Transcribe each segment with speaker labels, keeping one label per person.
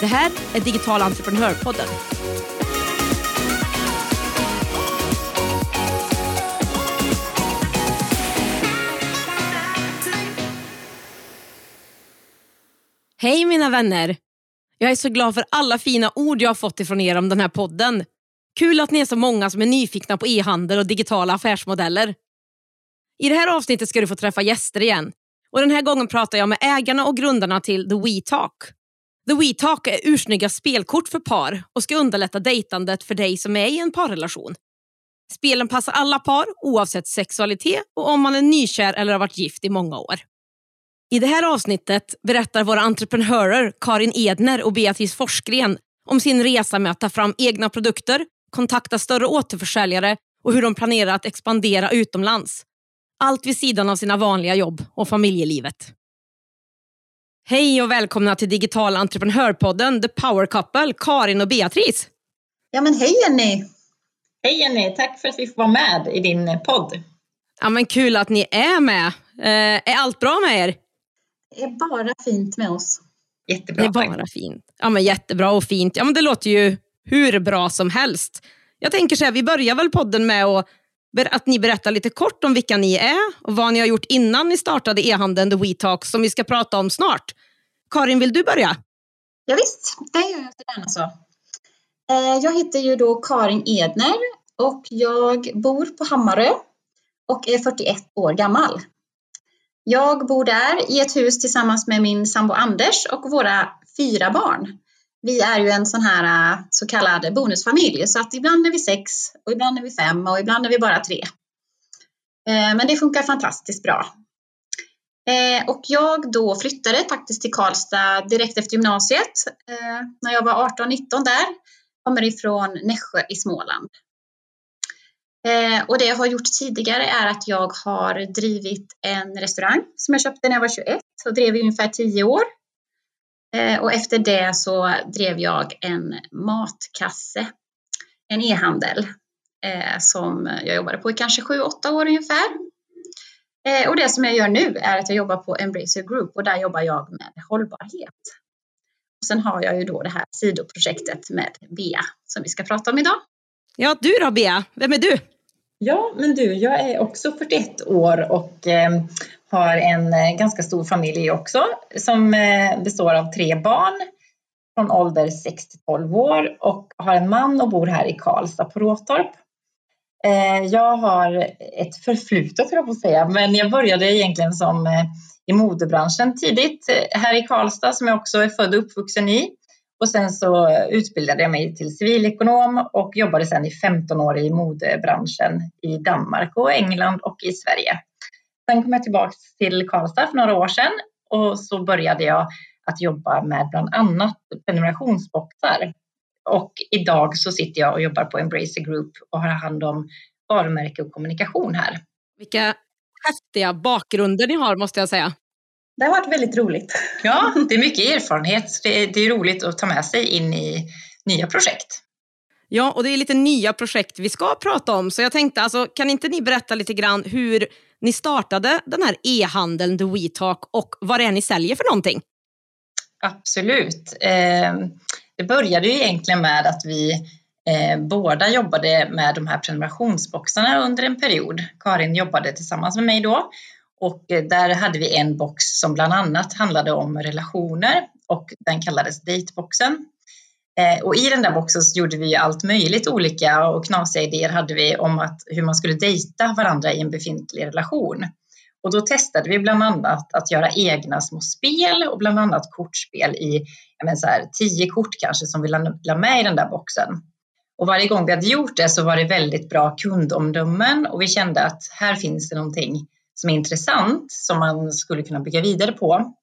Speaker 1: Det här är Digital entreprenörpodden. Hej mina vänner! Jag är så glad för alla fina ord jag har fått ifrån er om den här podden. Kul att ni är så många som är nyfikna på e-handel och digitala affärsmodeller. I det här avsnittet ska du få träffa gäster igen. Och Den här gången pratar jag med ägarna och grundarna till The WeTalk. The WeTalk är ursnygga spelkort för par och ska underlätta dejtandet för dig som är i en parrelation. Spelen passar alla par oavsett sexualitet och om man är nykär eller har varit gift i många år. I det här avsnittet berättar våra entreprenörer Karin Edner och Beatrice Forsgren om sin resa med att ta fram egna produkter, kontakta större återförsäljare och hur de planerar att expandera utomlands. Allt vid sidan av sina vanliga jobb och familjelivet. Hej och välkomna till Digital entreprenörpodden The Power Couple, Karin och Beatrice.
Speaker 2: Ja men hej Jenny!
Speaker 3: Hej Jenny, tack för att vi får vara med i din podd.
Speaker 1: Ja men Kul att ni är med. Eh, är allt bra med er?
Speaker 2: Det är bara fint med oss.
Speaker 3: Jättebra.
Speaker 1: Det är bara fint. Ja, men jättebra och fint. Ja, men det låter ju hur bra som helst. Jag tänker så här, vi börjar väl podden med att, att ni berättar lite kort om vilka ni är och vad ni har gjort innan ni startade e-handeln The WeTalk som vi ska prata om snart. Karin, vill du börja?
Speaker 2: Ja, visst, det gör jag gärna så. Eh, jag heter ju då Karin Edner och jag bor på Hammarö och är 41 år gammal. Jag bor där i ett hus tillsammans med min sambo Anders och våra fyra barn. Vi är ju en sån här eh, så kallad bonusfamilj så att ibland är vi sex och ibland är vi fem och ibland är vi bara tre. Eh, men det funkar fantastiskt bra. Eh, och jag då flyttade faktiskt till Karlstad direkt efter gymnasiet eh, när jag var 18-19 där. Kommer ifrån Nässjö i Småland. Eh, och det jag har gjort tidigare är att jag har drivit en restaurang som jag köpte när jag var 21 och drev i ungefär 10 år. Och efter det så drev jag en matkasse, en e-handel som jag jobbade på i kanske 7-8 år ungefär. Och det som jag gör nu är att jag jobbar på Embracer Group och där jobbar jag med hållbarhet. Och sen har jag ju då det här sidoprojektet med Bea som vi ska prata om idag.
Speaker 1: Ja, du då Bea, vem är du?
Speaker 3: Ja, men du, jag är också 41 år och eh, har en eh, ganska stor familj också som eh, består av tre barn från ålder 6 till 12 år och har en man och bor här i Karlstad på Råtorp. Eh, jag har ett förflutet, jag på säga, men jag började egentligen som eh, i modebranschen tidigt eh, här i Karlstad som jag också är född och uppvuxen i. Och sen så utbildade jag mig till civilekonom och jobbade sen i 15 år i modebranschen i Danmark och England och i Sverige. Sen kom jag tillbaka till Karlstad för några år sedan och så började jag att jobba med bland annat prenumerationsboxar. Och idag så sitter jag och jobbar på Embracer Group och har hand om varumärke och kommunikation här.
Speaker 1: Vilka häftiga bakgrunder ni har måste jag säga.
Speaker 2: Det har varit väldigt roligt.
Speaker 3: Ja, det är mycket erfarenhet. Det är, det är roligt att ta med sig in i nya projekt.
Speaker 1: Ja, och det är lite nya projekt vi ska prata om. Så jag tänkte, alltså, kan inte ni berätta lite grann hur ni startade den här e-handeln The WeTalk och vad det är ni säljer för någonting?
Speaker 3: Absolut. Eh, det började ju egentligen med att vi eh, båda jobbade med de här prenumerationsboxarna under en period. Karin jobbade tillsammans med mig då och eh, där hade vi en box som bland annat handlade om relationer och den kallades Dateboxen. Eh, och i den där boxen så gjorde vi allt möjligt olika och knasiga idéer hade vi om att, hur man skulle dejta varandra i en befintlig relation. Och då testade vi bland annat att göra egna små spel och bland annat kortspel i men så här, tio kort kanske som vi la med i den där boxen. Och varje gång vi hade gjort det så var det väldigt bra kundomdömen och vi kände att här finns det någonting som är intressant som man skulle kunna bygga vidare på.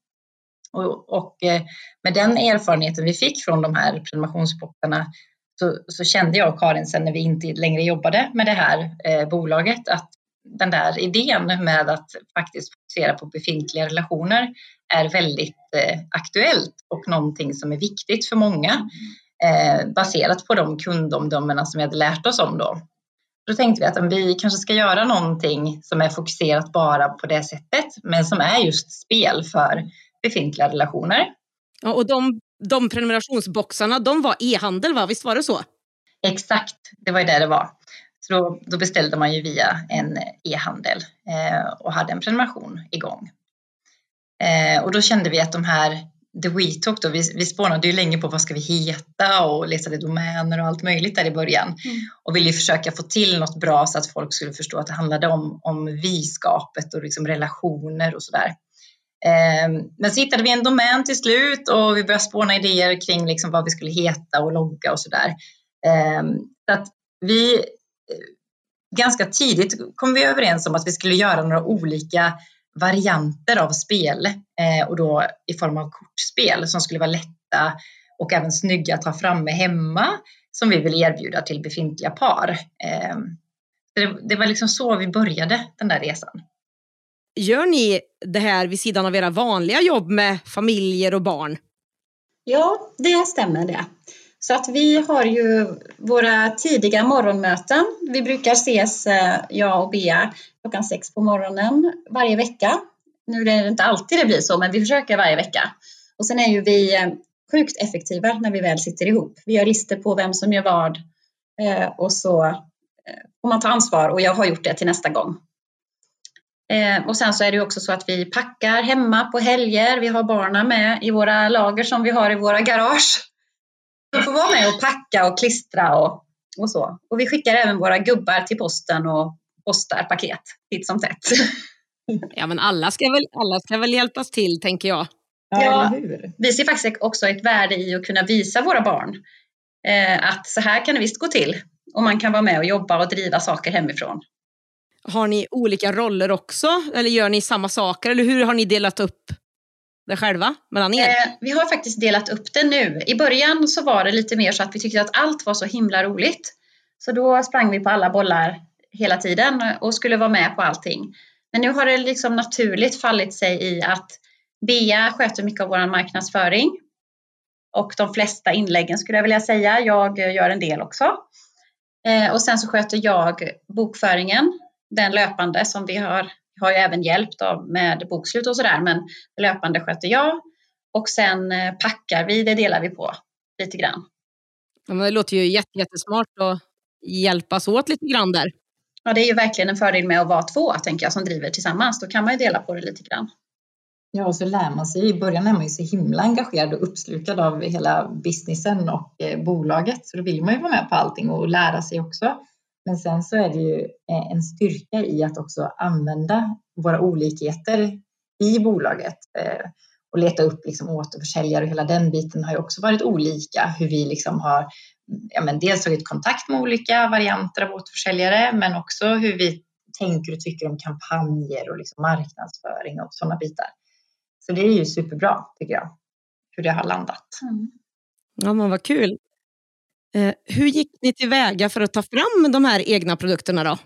Speaker 3: Och, och eh, med den erfarenheten vi fick från de här prenumerationsboxarna så, så, kände jag och Karin sen när vi inte längre jobbade med det här eh, bolaget att den där idén med att faktiskt fokusera på befintliga relationer är väldigt eh, aktuellt och någonting som är viktigt för många eh, baserat på de kundomdömena som vi hade lärt oss om då. Då tänkte vi att vi kanske ska göra någonting som är fokuserat bara på det sättet, men som är just spel för befintliga relationer.
Speaker 1: Ja, och de, de prenumerationsboxarna, de var e-handel, va? Visst var det så?
Speaker 3: Exakt, det var ju det det var. Så då, då beställde man ju via en e-handel eh, och hade en prenumeration igång. Eh, och då kände vi att de här The WeTalk då, vi, vi spånade ju länge på vad ska vi heta och letade domäner och allt möjligt där i början. Mm. Och ville försöka få till något bra så att folk skulle förstå att det handlade om, om vi-skapet och liksom relationer och sådär. Eh, men så hittade vi en domän till slut och vi började spåna idéer kring liksom vad vi skulle heta och logga och sådär. Eh, så att vi ganska tidigt kom vi överens om att vi skulle göra några olika varianter av spel eh, och då i form av kortspel som skulle vara lätta och även snygga att ta framme hemma som vi vill erbjuda till befintliga par. Eh, det, det var liksom så vi började den där resan.
Speaker 1: Gör ni det här vid sidan av era vanliga jobb med familjer och barn?
Speaker 2: Ja, det stämmer det. Så att vi har ju våra tidiga morgonmöten. Vi brukar ses, eh, jag och Bea, klockan sex på morgonen varje vecka. Nu är det inte alltid det blir så, men vi försöker varje vecka. Och sen är ju vi eh, sjukt effektiva när vi väl sitter ihop. Vi har listor på vem som gör vad eh, och så får man ta ansvar och jag har gjort det till nästa gång. Och sen så är det också så att vi packar hemma på helger. Vi har barnen med i våra lager som vi har i våra garage. De får vara med och packa och klistra och, och så. Och vi skickar även våra gubbar till posten och postar paket titt som tätt.
Speaker 1: Ja, men alla ska väl, alla ska väl hjälpas till, tänker jag.
Speaker 2: Ja, vi ser faktiskt också ett värde i att kunna visa våra barn eh, att så här kan det visst gå till. Och man kan vara med och jobba och driva saker hemifrån.
Speaker 1: Har ni olika roller också? Eller gör ni samma saker? Eller hur har ni delat upp det själva mellan er? Eh,
Speaker 2: vi har faktiskt delat upp det nu. I början så var det lite mer så att vi tyckte att allt var så himla roligt. Så då sprang vi på alla bollar hela tiden och skulle vara med på allting. Men nu har det liksom naturligt fallit sig i att Bea sköter mycket av vår marknadsföring. Och de flesta inläggen skulle jag vilja säga. Jag gör en del också. Eh, och sen så sköter jag bokföringen, den löpande som vi har har ju även hjälpt av med bokslut och sådär, men löpande sköter jag. Och sen eh, packar vi, det delar vi på lite grann.
Speaker 1: Ja, men det låter ju jättesmart att hjälpas åt lite grann där.
Speaker 2: Ja, det är ju verkligen en fördel med att vara två, tänker jag, som driver tillsammans. Då kan man ju dela på det lite grann.
Speaker 3: Ja, och så lär man sig. I början är man ju så himla engagerad och uppslukad av hela businessen och eh, bolaget, så då vill man ju vara med på allting och lära sig också. Men sen så är det ju eh, en styrka i att också använda våra olikheter i bolaget eh, och leta upp liksom återförsäljare och hela den biten har ju också varit olika. Hur vi liksom har ja, men dels tagit kontakt med olika varianter av återförsäljare men också hur vi tänker och tycker om kampanjer och liksom marknadsföring och sådana bitar. Så det är ju superbra tycker jag, hur det har landat. Mm.
Speaker 1: Ja men vad kul. Eh, hur gick ni tillväga för att ta fram de här egna produkterna då?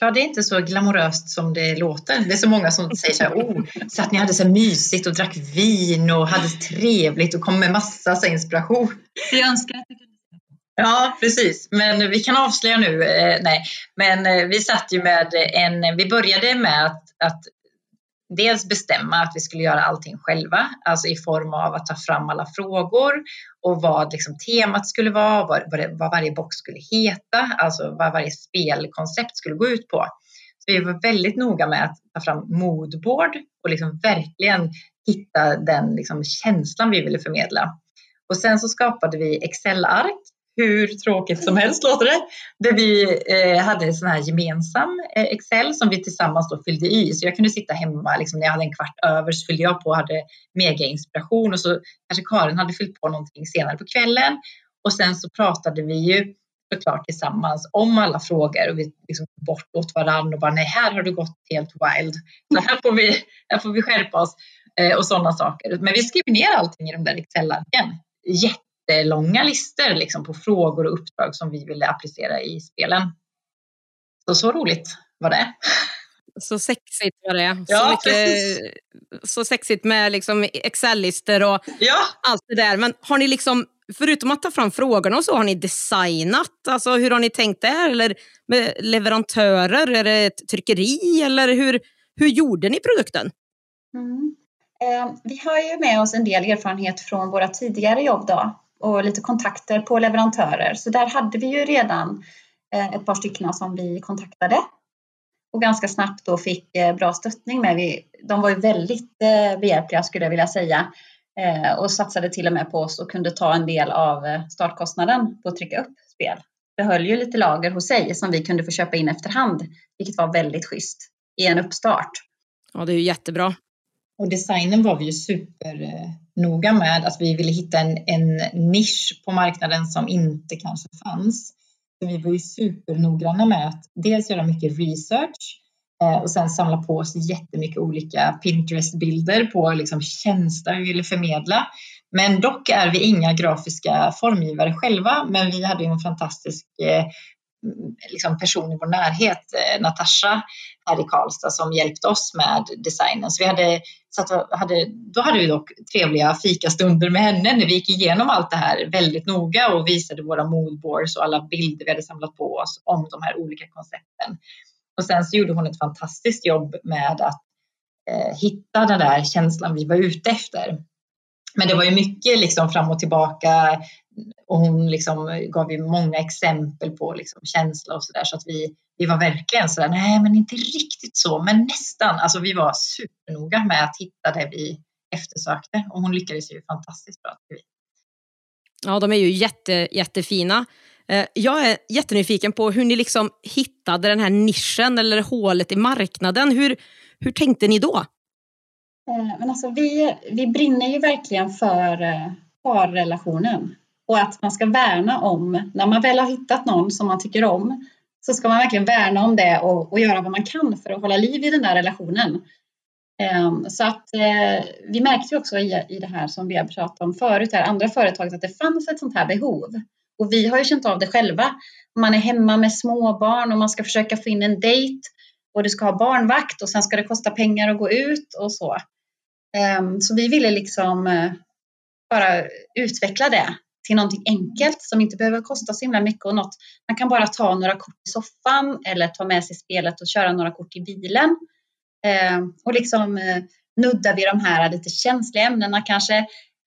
Speaker 3: Ja, det är inte så glamoröst som det låter. Det är så många som säger så här, oh, så att ni hade så mysigt och drack vin och hade trevligt och kom med massa så inspiration.
Speaker 2: Jag önskar att
Speaker 3: Ja, precis. Men vi kan avslöja nu. Eh, nej, men eh, vi satt ju med en. Vi började med att, att dels bestämma att vi skulle göra allting själva, alltså i form av att ta fram alla frågor och vad liksom temat skulle vara, vad, vad, varje box skulle heta, alltså vad varje spelkoncept skulle gå ut på. Så vi var väldigt noga med att ta fram moodboard och liksom verkligen hitta den liksom känslan vi ville förmedla. Och sen så skapade vi Excel-ark hur tråkigt som helst låter det. Där vi eh, hade en sån här gemensam eh, Excel som vi tillsammans då fyllde i. Så jag kunde sitta hemma liksom, när jag hade en kvart över så fyllde jag på och hade mega inspiration och så kanske Karin hade fyllt på någonting senare på kvällen. Och sen så pratade vi ju såklart tillsammans om alla frågor och vi liksom bort åt varandra och bara nej, här har du gått helt wild. Så här får vi, här får vi skärpa oss. eh, och sådana saker. Men vi skrev ner allting i de där Excel-arken. Jättelånga listor liksom, på frågor och uppdrag som vi ville applicera i spelen. Så, så roligt var det.
Speaker 1: Så sexigt var det.
Speaker 3: Ja,
Speaker 1: så, mycket, så sexigt med liksom Excel-listor och
Speaker 3: Ja,
Speaker 1: allt det där. Men har ni liksom, förutom att ta fram frågorna och så, har ni designat? Alltså hur har ni tänkt där? Eller med leverantörer? Är det ett tryckeri? Eller hur, hur gjorde ni produkten?
Speaker 2: Mm. Eh, vi har ju med oss en del erfarenhet från våra tidigare jobb då och lite kontakter på leverantörer. Så där hade vi ju redan eh, ett par stycken som vi kontaktade och ganska snabbt då fick eh, bra stöttning med. Vi, de var ju väldigt eh, behjälpliga skulle jag vilja säga och satsade till och med på oss och kunde ta en del av startkostnaden på att trycka upp spel. Det höll ju lite lager hos sig som vi kunde få köpa in efterhand, vilket var väldigt schysst i en uppstart.
Speaker 1: Ja, det är ju jättebra.
Speaker 3: Och designen var vi ju supernoga med. Att vi ville hitta en, en nisch på marknaden som inte kanske fanns. Så vi var ju supernoggranna med att dels göra mycket research eh, och sen samla på oss jättemycket olika Pinterest-bilder på liksom tjänster vi ville förmedla. Men dock är vi inga grafiska formgivare själva, men vi hade ju en fantastisk eh, Mm, liksom person i vår närhet, eh, Natasha här i Karlstad som hjälpte oss med designen. Så vi hade, så att, hade, då hade vi dock trevliga fikastunder med henne när vi gick igenom allt det här väldigt noga och visade våra moodboards och alla bilder vi hade samlat på oss om de här olika koncepten. Och sen så gjorde hon ett fantastiskt jobb med att eh, hitta den där känslan vi var ute efter. Men det var ju mycket liksom fram och tillbaka och hon liksom gav ju många exempel på liksom känsla och sådär så att vi, vi var verkligen sådär, nej men inte riktigt så, men nästan. Alltså vi var supernoga med att hitta det vi eftersökte och hon lyckades ju fantastiskt bra.
Speaker 1: Ja, de är ju jätte, jättefina. Eh, jag är jättenyfiken på hur ni liksom hittade den här nischen eller hålet i marknaden. Hur, hur tänkte ni då?
Speaker 2: Eh, men alltså vi, vi brinner ju verkligen för eh, parrelationen och att man ska värna om, när man väl har hittat någon som man tycker om, så ska man verkligen värna om det och, och göra vad man kan för att hålla liv i den där relationen. Ehm, så att eh, vi märkte också i, i det här som vi har pratat om förut, här, andra företag, att det fanns ett sånt här behov. Och vi har ju känt av det själva. Man är hemma med småbarn och man ska försöka få in en dejt och du ska ha barnvakt och sen ska det kosta pengar att gå ut och så. Ehm, så vi ville liksom eh, bara utveckla det till någonting enkelt som inte behöver kosta så himla mycket och något. Man kan bara ta några kort i soffan eller ta med sig spelet och köra några kort i bilen. Eh, och liksom eh, nudda vid de här lite känsliga ämnena kanske.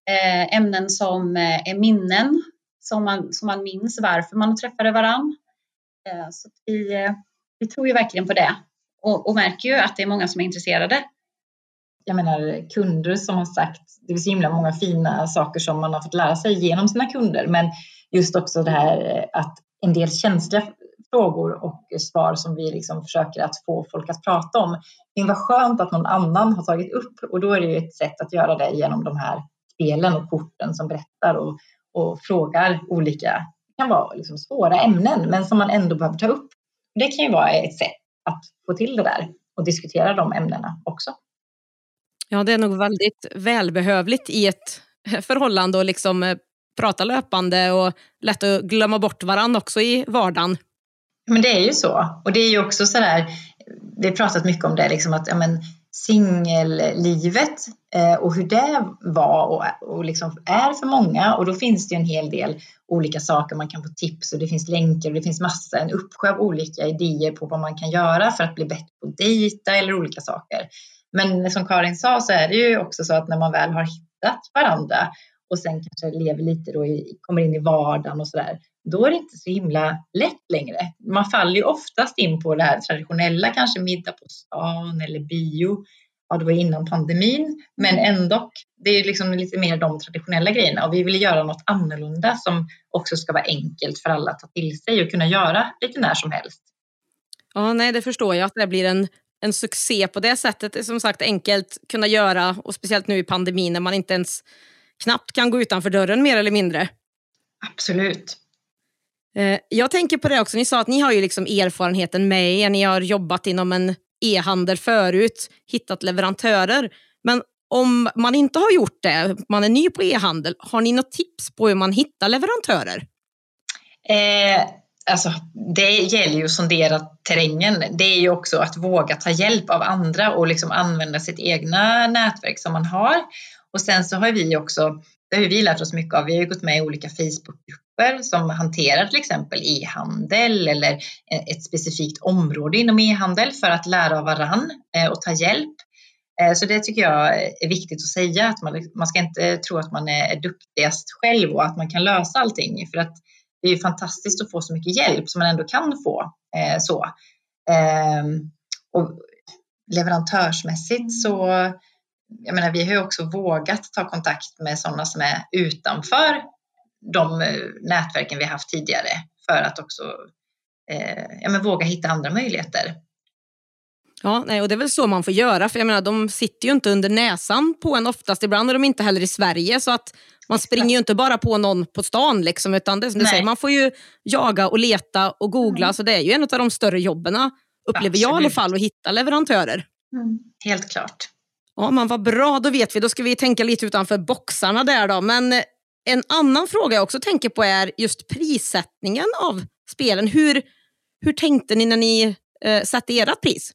Speaker 2: Eh, ämnen som eh, är minnen, som man, som man minns varför man träffade varann. Eh, så vi, eh, vi tror ju verkligen på det och, och märker ju att det är många som är intresserade
Speaker 3: jag menar kunder som har sagt, det är så himla många fina saker som man har fått lära sig genom sina kunder, men just också det här att en del känsliga frågor och svar som vi liksom försöker att få folk att prata om. Men vad skönt att någon annan har tagit upp och då är det ju ett sätt att göra det genom de här spelen och korten som berättar och, och frågar olika, det kan vara liksom svåra ämnen men som man ändå behöver ta upp. Det kan ju vara ett sätt att få till det där och diskutera de ämnena också.
Speaker 1: Ja, det är nog väldigt välbehövligt i ett förhållande och liksom eh, prata löpande och lätt att glömma bort varandra också i vardagen.
Speaker 3: Men det är ju så. Och det är ju också så där, vi har pratat mycket om det, liksom att ja, men, singellivet eh, och hur det var och, och liksom är för många. Och då finns det en hel del olika saker man kan få tips och det finns länkar och det finns massa, en uppsjö av olika idéer på vad man kan göra för att bli bättre på att dejta eller olika saker. Men som Karin sa så är det ju också så att när man väl har hittat varandra och sen kanske lever lite då i, kommer in i vardagen och sådär, då är det inte så himla lätt längre. Man faller ju oftast in på det här traditionella, kanske middag på stan eller bio. Ja, det var innan pandemin, men ändå. Det är liksom lite mer de traditionella grejerna och vi vill göra något annorlunda som också ska vara enkelt för alla att ta till sig och kunna göra lite när som helst.
Speaker 1: Ja, nej, det förstår jag att det blir en en succé på det sättet. Är som sagt enkelt kunna göra och speciellt nu i pandemin när man inte ens knappt kan gå utanför dörren mer eller mindre.
Speaker 3: Absolut.
Speaker 1: Eh, jag tänker på det också, ni sa att ni har ju liksom erfarenheten med er, ni har jobbat inom en e-handel förut, hittat leverantörer. Men om man inte har gjort det, man är ny på e-handel, har ni något tips på hur man hittar leverantörer?
Speaker 3: Eh, alltså, det gäller ju att sondera terrängen. Det är ju också att våga ta hjälp av andra och liksom använda sitt egna nätverk som man har. Och sen så har vi också, det har vi lärt oss mycket av, vi har gått med i olika Facebookgrupper som hanterar till exempel e-handel eller eh, ett specifikt område inom e-handel för att lära av varann eh, och ta hjälp. Eh, så det tycker jag är viktigt att säga, att man, liksom, man ska inte tro att man är duktigast själv och att man kan lösa allting. För att det är ju fantastiskt att få så mycket hjälp som man ändå kan få. Eh, så. Eh, och leverantörsmässigt så, jag menar, vi har ju också vågat ta kontakt med sådana som är utanför de eh, nätverken vi haft tidigare för att också eh, ja, men våga hitta andra möjligheter.
Speaker 1: Ja, nej, och det är väl så man får göra. För jag menar, de sitter ju inte under näsan på en oftast. Ibland är de inte heller i Sverige. Så att man springer ju inte bara på någon på stan. Liksom, utan det som du säger, man får ju jaga och leta och googla. Mm. Så det är ju en av de större jobben, upplever Absolut. jag i alla fall, att hitta leverantörer.
Speaker 3: Mm. Helt klart.
Speaker 1: Ja, men vad bra, då vet vi. Då ska vi tänka lite utanför boxarna där då. Men eh, en annan fråga jag också tänker på är just prissättningen av spelen. Hur, hur tänkte ni när ni eh, satte ert pris?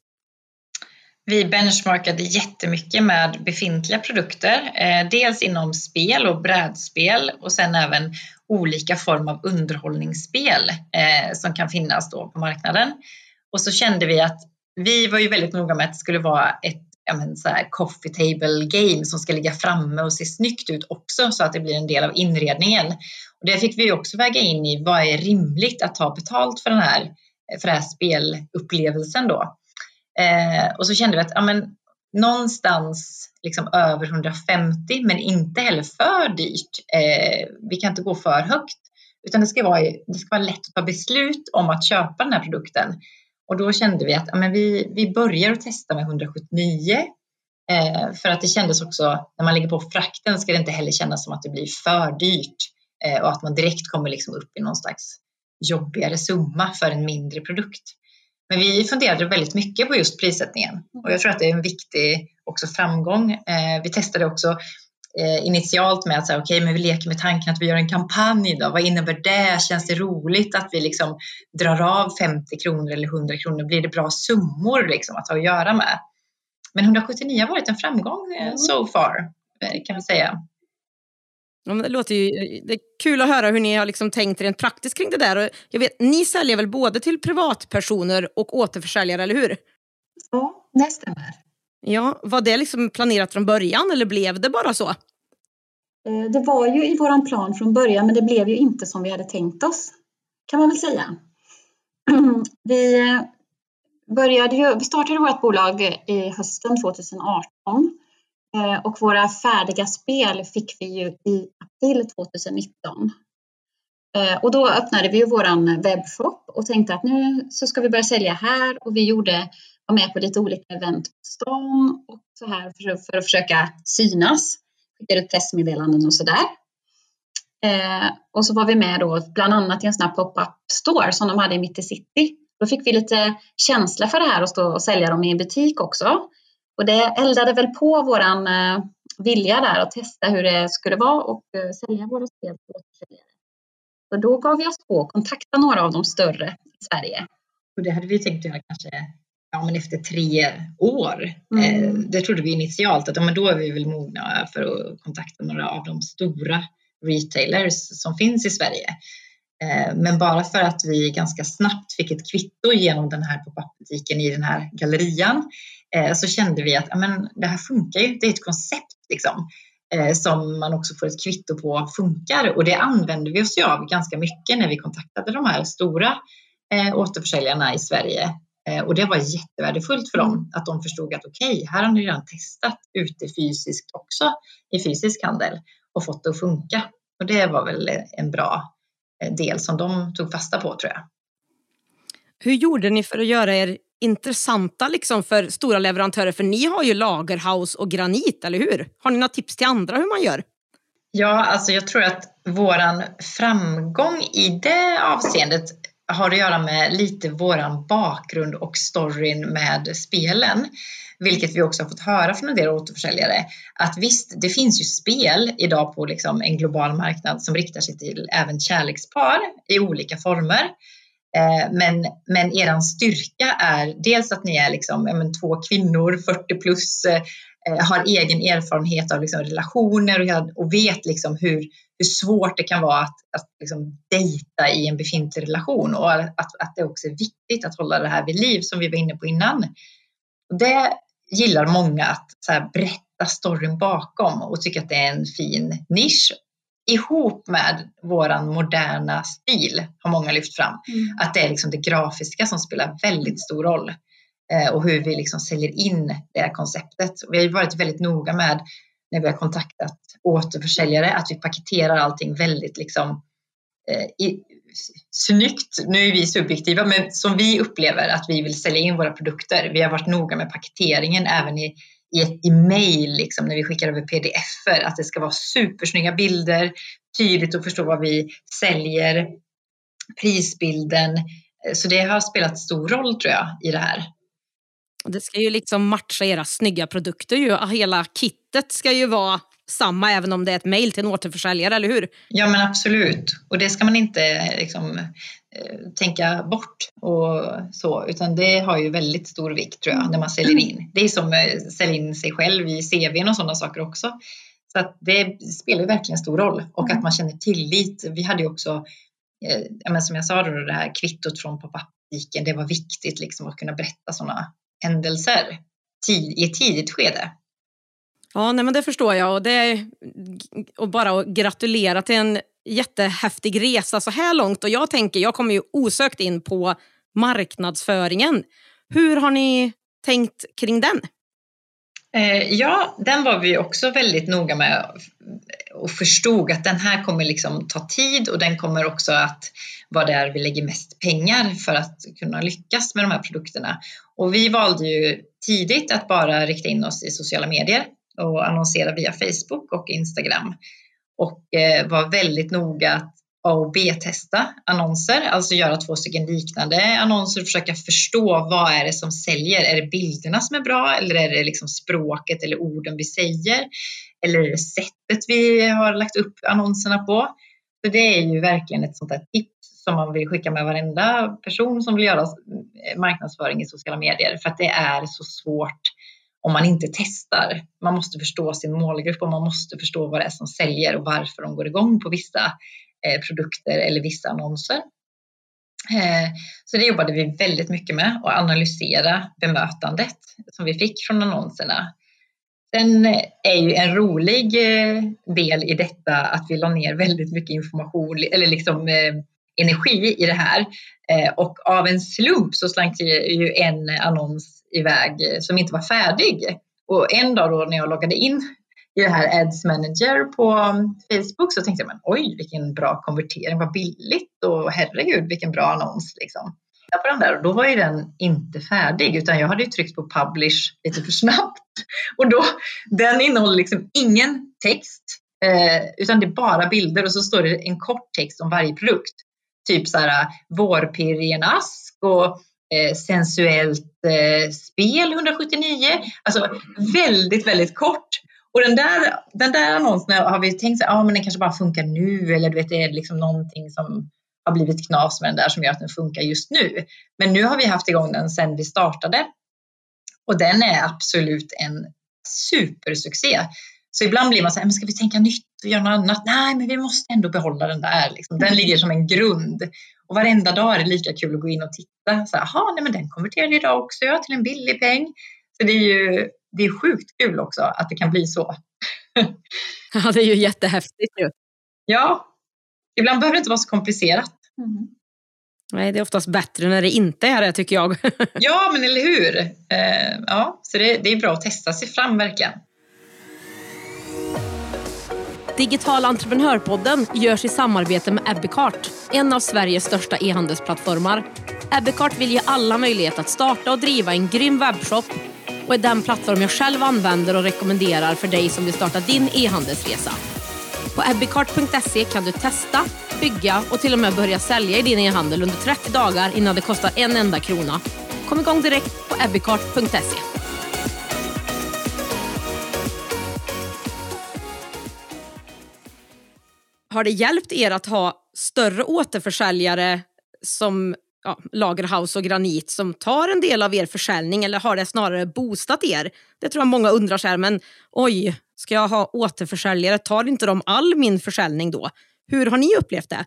Speaker 3: Vi benchmarkade jättemycket med befintliga produkter, eh, dels inom spel och brädspel och sen även olika form av underhållningsspel eh, som kan finnas då på marknaden. Och så kände vi att vi var ju väldigt noga med att det skulle vara ett ja, men, så här, coffee table game som ska ligga framme och se snyggt ut också så att det blir en del av inredningen. Och det fick vi också väga in i vad är rimligt att ta betalt för den här, för den här spelupplevelsen då. Eh, och så kände vi att ja, men, någonstans liksom över 150 men inte heller för dyrt. Eh, vi kan inte gå för högt utan det ska, vara, det ska vara lätt att ta beslut om att köpa den här produkten. Och då kände vi att ja, men vi, vi börjar att testa med 179 eh, för att det kändes också när man lägger på frakten ska det inte heller kännas som att det blir för dyrt eh, och att man direkt kommer liksom upp i någon slags jobbigare summa för en mindre produkt. Men vi funderade väldigt mycket på just prissättningen och jag tror att det är en viktig också framgång. Eh, vi testade också eh, initialt med att säga, okay, men vi leker med tanken att vi gör en kampanj då. Vad innebär det? Känns det roligt att vi liksom drar av 50 kronor eller 100 kronor? Blir det bra summor liksom att ha att göra med? Men 179 har varit en framgång eh, so far kan man säga.
Speaker 1: Det låter ju det är kul att höra hur ni har liksom tänkt rent praktiskt kring det där. jag vet, ni säljer väl både till privatpersoner och återförsäljare, eller hur?
Speaker 2: Ja, det stämmer.
Speaker 1: Ja, var det liksom planerat från början eller blev det bara så?
Speaker 2: Eh, det var ju i våran plan från början, men det blev ju inte som vi hade tänkt oss, kan man väl säga. Vi, eh, började ju, vi startade vårt bolag i hösten 2018 Eh, och våra färdiga spel fick vi ju i april 2019. Eh, och då öppnade vi ju våran webbshop och tänkte att nu så ska vi börja sälja här och vi gjorde, var med på lite olika event på stan och så här för, för att försöka synas. Skickade ut pressmeddelanden och sådär. Eh, och så var vi med då bland annat i en sån här pop-up store som de hade i Mitt i City. Då fick vi lite känsla för det här och stå och sälja dem i en butik också. Och det eldade väl på våran eh, vilja där att testa hur det skulle vara och eh, sälja våra spel till återförsäljare. Så då gav vi oss på att kontakta några av de större i Sverige.
Speaker 3: Och det hade vi tänkt göra kanske ja, men efter tre år. Mm. Eh, det trodde vi initialt att ja, men då är vi väl mogna för att kontakta några av de stora retailers som finns i Sverige. Men bara för att vi ganska snabbt fick ett kvitto genom den här pop-up-butiken i den här gallerian Eh, så kände vi att men, det här funkar ju. Det är ett koncept liksom, eh, som man också får ett kvitto på funkar och det använde vi oss av ganska mycket när vi kontaktade de här stora eh, återförsäljarna i Sverige. Och det var jättevärdefullt för dem mm. att de förstod att okej, okay, här har ni redan testat ute fysiskt också i fysisk handel och fått det att funka. Och det var väl en bra del som de tog fasta på tror jag.
Speaker 1: Hur gjorde ni för att göra er intressanta liksom för stora leverantörer? För ni har ju Lagerhaus och Granit, eller hur? Har ni några tips till andra hur man gör?
Speaker 3: Ja, alltså jag tror att våran framgång i det avseendet har att göra med lite våran bakgrund och storyn med spelen. Vilket vi också har fått höra från en del återförsäljare. Att visst, det finns ju spel idag på liksom en global marknad som riktar sig till även kärlekspar i olika former. Eh, men, men er styrka är dels att ni är liksom, men, två kvinnor, 40 plus, eh, eh, har egen erfarenhet av liksom relationer och, och vet liksom hur, hur svårt det kan vara att, att liksom dejta i en befintlig relation och att, att det också är viktigt att hålla det här vid liv som vi var inne på innan. Det gillar många att så här, berätta storyn bakom och tycker att det är en fin nisch ihop med våran moderna stil har många lyft fram. Mm. Att det är liksom det grafiska som spelar väldigt stor roll eh, och hur vi liksom säljer in det här konceptet. Vi har varit väldigt noga med när vi har kontaktat återförsäljare att vi paketerar allting väldigt liksom eh, i, snyggt. Nu är vi subjektiva, men som vi upplever att vi vill sälja in våra produkter. Vi har varit noga med paketeringen även i i ett e-mail liksom, när vi skickar över pdf att det ska vara supersnygga bilder, tydligt att förstå vad vi säljer, prisbilden. Eh, så det har spelat stor roll tror jag i det här.
Speaker 1: Det ska ju liksom matcha era snygga produkter. Ju. Hela kittet ska ju vara samma även om det är ett mejl till en återförsäljare, eller hur?
Speaker 3: Ja men absolut. Och det ska man inte liksom, Eh, tänka bort och så, utan det har ju väldigt stor vikt tror jag när man säljer in. Det är som att eh, sälja in sig själv i CVn och sådana saker också. Så att det spelar verkligen stor roll och att man känner tillit. Vi hade ju också, eh, som jag sa, då, det här kvittot från pop-up-butiken. Det var viktigt liksom att kunna berätta sådana händelser i ett tidigt skede.
Speaker 1: Ja, nej, men det förstår jag. Och, det, och bara att gratulera till en jättehäftig resa så här långt. Och jag tänker, jag kommer ju osökt in på marknadsföringen. Hur har ni tänkt kring den?
Speaker 3: Eh, ja, den var vi också väldigt noga med och förstod att den här kommer liksom ta tid och den kommer också att vara där vi lägger mest pengar för att kunna lyckas med de här produkterna. Och vi valde ju tidigt att bara rikta in oss i sociala medier och annonsera via Facebook och Instagram och eh, var väldigt noga att A och B-testa annonser, alltså göra två stycken liknande annonser och försöka förstå vad är det som säljer. Är det bilderna som är bra eller är det liksom språket eller orden vi säger? Eller är det sättet vi har lagt upp annonserna på? Så det är ju verkligen ett sånt där tips som man vill skicka med varenda person som vill göra marknadsföring i sociala medier för att det är så svårt om man inte testar. Man måste förstå sin målgrupp och man måste förstå vad det är som säljer och varför de går igång på vissa eh, produkter eller vissa annonser. Eh, så det jobbade vi väldigt mycket med att analysera bemötandet som vi fick från annonserna. Sen eh, är ju en rolig eh, del i detta att vi la ner väldigt mycket information eller liksom eh, energi i det här och av en slump så slank ju en annons iväg eh, som inte var färdig. Och en dag då när jag loggade in i det här Ads Manager på mm, Facebook så tänkte jag, men oj vilken bra konvertering, vad billigt och herregud vilken bra annons liksom. På den där och då var ju den inte färdig utan jag hade ju tryckt på publish lite för snabbt. Och då, den innehåller liksom ingen text eh, utan det är bara bilder och så står det en kort text om varje produkt. Typ så här eh, vårpirr i en ask och eh, sensuellt eh, spel 179. Alltså väldigt, väldigt kort. Och den där, den där annonsen har vi tänkt att ah, men den kanske bara funkar nu eller du vet, det är liksom någonting som har blivit knas med den där som gör att den funkar just nu. Men nu har vi haft igång den sedan vi startade och den är absolut en supersuccé. Så ibland blir man så här, men ska vi tänka nytt och göra något annat? Nej, men vi måste ändå behålla den där. Liksom. Den ligger som en grund. Och varenda dag är det lika kul att gå in och titta. Så här, nej men den konverterade idag också ja, till en billig peng. Så det är ju det är sjukt kul också att det kan bli så.
Speaker 1: ja, det är ju jättehäftigt ju.
Speaker 3: Ja, ibland behöver det inte vara så komplicerat. Mm.
Speaker 1: Nej, det är oftast bättre när det inte är det tycker jag.
Speaker 3: ja, men eller hur? Eh, ja, så det, det är bra att testa sig fram verkligen.
Speaker 1: Digital entreprenörpodden görs i samarbete med Ebbecart, en av Sveriges största e-handelsplattformar. Ebbecart vill ge alla möjlighet att starta och driva en grym webbshop och är den plattform jag själv använder och rekommenderar för dig som vill starta din e-handelsresa. På ebbecart.se kan du testa, bygga och till och med börja sälja i din e-handel under 30 dagar innan det kostar en enda krona. Kom igång direkt på ebbicart.se. Har det hjälpt er att ha större återförsäljare som ja, Lagerhaus och Granit som tar en del av er försäljning eller har det snarare boostat er? Det tror jag många undrar så här, men oj, ska jag ha återförsäljare? Tar inte de all min försäljning då? Hur har ni upplevt det?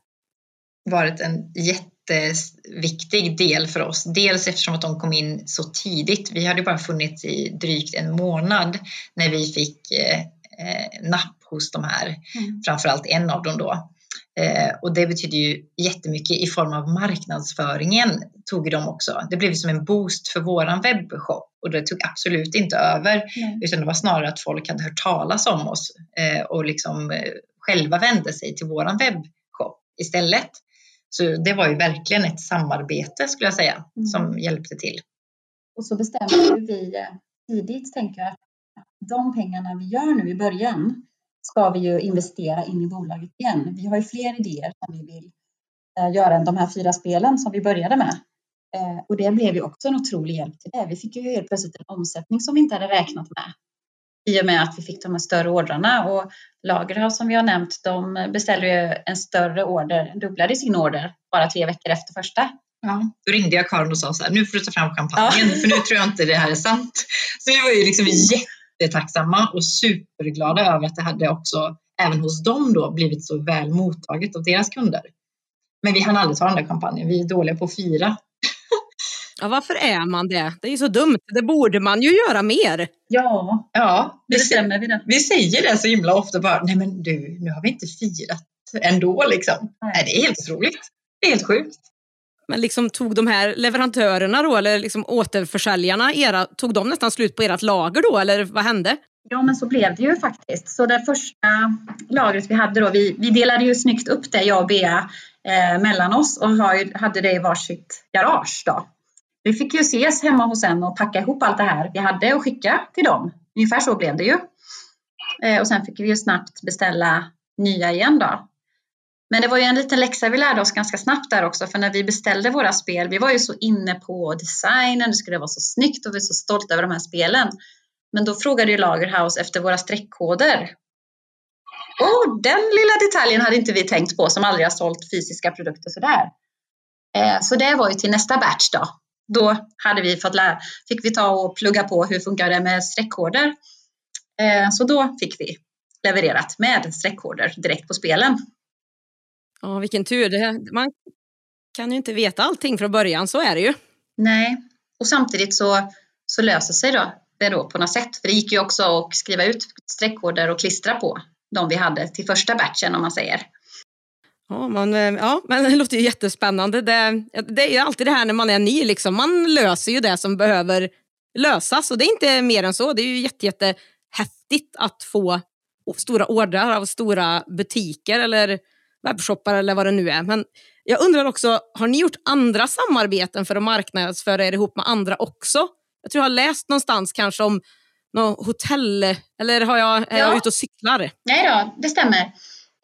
Speaker 3: varit en jätteviktig del för oss. Dels eftersom att de kom in så tidigt. Vi hade bara funnits i drygt en månad när vi fick eh, eh, napp hos de här, mm. framförallt en av dem då. Eh, och det betyder ju jättemycket i form av marknadsföringen tog de också. Det blev som en boost för våran webbshop och det tog absolut inte över mm. utan det var snarare att folk hade hört talas om oss eh, och liksom eh, själva vände sig till våran webbshop istället. Så det var ju verkligen ett samarbete skulle jag säga mm. som hjälpte till.
Speaker 2: Och så bestämde vi eh, tidigt, tänker jag, de pengarna vi gör nu i början ska vi ju investera in i bolaget igen. Vi har ju fler idéer som vi vill eh, göra än de här fyra spelen som vi började med. Eh, och det blev ju också en otrolig hjälp till det. Vi fick ju helt plötsligt en omsättning som vi inte hade räknat med i och med att vi fick de här större ordrarna. Och Lagerhaus som vi har nämnt, de beställde ju en större order, dubblade sin order bara tre veckor efter första.
Speaker 3: Ja. Då ringde jag Karin och sa så här, nu får du ta fram champagnen ja. för nu tror jag inte det här är sant. Så vi var ju liksom jättetacksamma och superglada över att det hade också även hos dem då blivit så väl mottaget av deras kunder. Men vi hann aldrig ta den där kampanjen, vi är dåliga på att fira
Speaker 1: Ja, varför är man det? Det är ju så dumt. Det borde man ju göra mer.
Speaker 2: Ja,
Speaker 3: ja vi, bestämmer vi det. Vi säger det så himla ofta bara, nej men du, nu har vi inte firat ändå liksom. Nej. nej det är helt otroligt. Det är helt sjukt.
Speaker 1: Men liksom tog de här leverantörerna då, eller liksom återförsäljarna, era, tog de nästan slut på ert lager då, eller vad hände?
Speaker 2: Ja, men så blev det ju faktiskt. Så det första lagret vi hade då, vi, vi delade ju snyggt upp det, jag och Bea, eh, mellan oss och har, hade det i varsitt garage då. Vi fick ju ses hemma hos en och packa ihop allt det här vi hade och skicka till dem. Ungefär så blev det ju. Eh, och sen fick vi ju snabbt beställa nya igen då. Men det var ju en liten läxa vi lärde oss ganska snabbt där också, för när vi beställde våra spel, vi var ju så inne på designen, det skulle vara så snyggt och vi är så stolta över de här spelen. Men då frågade ju Lagerhaus efter våra streckkoder. Och den lilla detaljen hade inte vi tänkt på som aldrig har sålt fysiska produkter sådär. Eh, så det var ju till nästa batch då då hade vi fått lära, fick vi ta och plugga på hur funkar det med streckkoder. Eh, så då fick vi levererat med streckkoder direkt på spelen.
Speaker 1: Ja, vilken tur. Det, man kan ju inte veta allting från början, så är det ju.
Speaker 2: Nej, och samtidigt så, så löser sig då det då på något sätt. För det gick ju också att skriva ut streckkoder och klistra på de vi hade till första batchen om man säger.
Speaker 1: Ja, man, eh, ja, men det låter ju jättespännande. Det, det är ju alltid det här när man är ny, liksom. man löser ju det som behöver lösas och det är inte mer än så. Det är ju jätte, jätte häftigt att få stora ordrar av stora butiker eller webbshoppar eller vad det nu är. Men jag undrar också, har ni gjort andra samarbeten för att marknadsföra er ihop med andra också? Jag tror jag har läst någonstans kanske om något hotell, eller har jag, är ja. jag ute och cyklar?
Speaker 2: Nej då, det stämmer.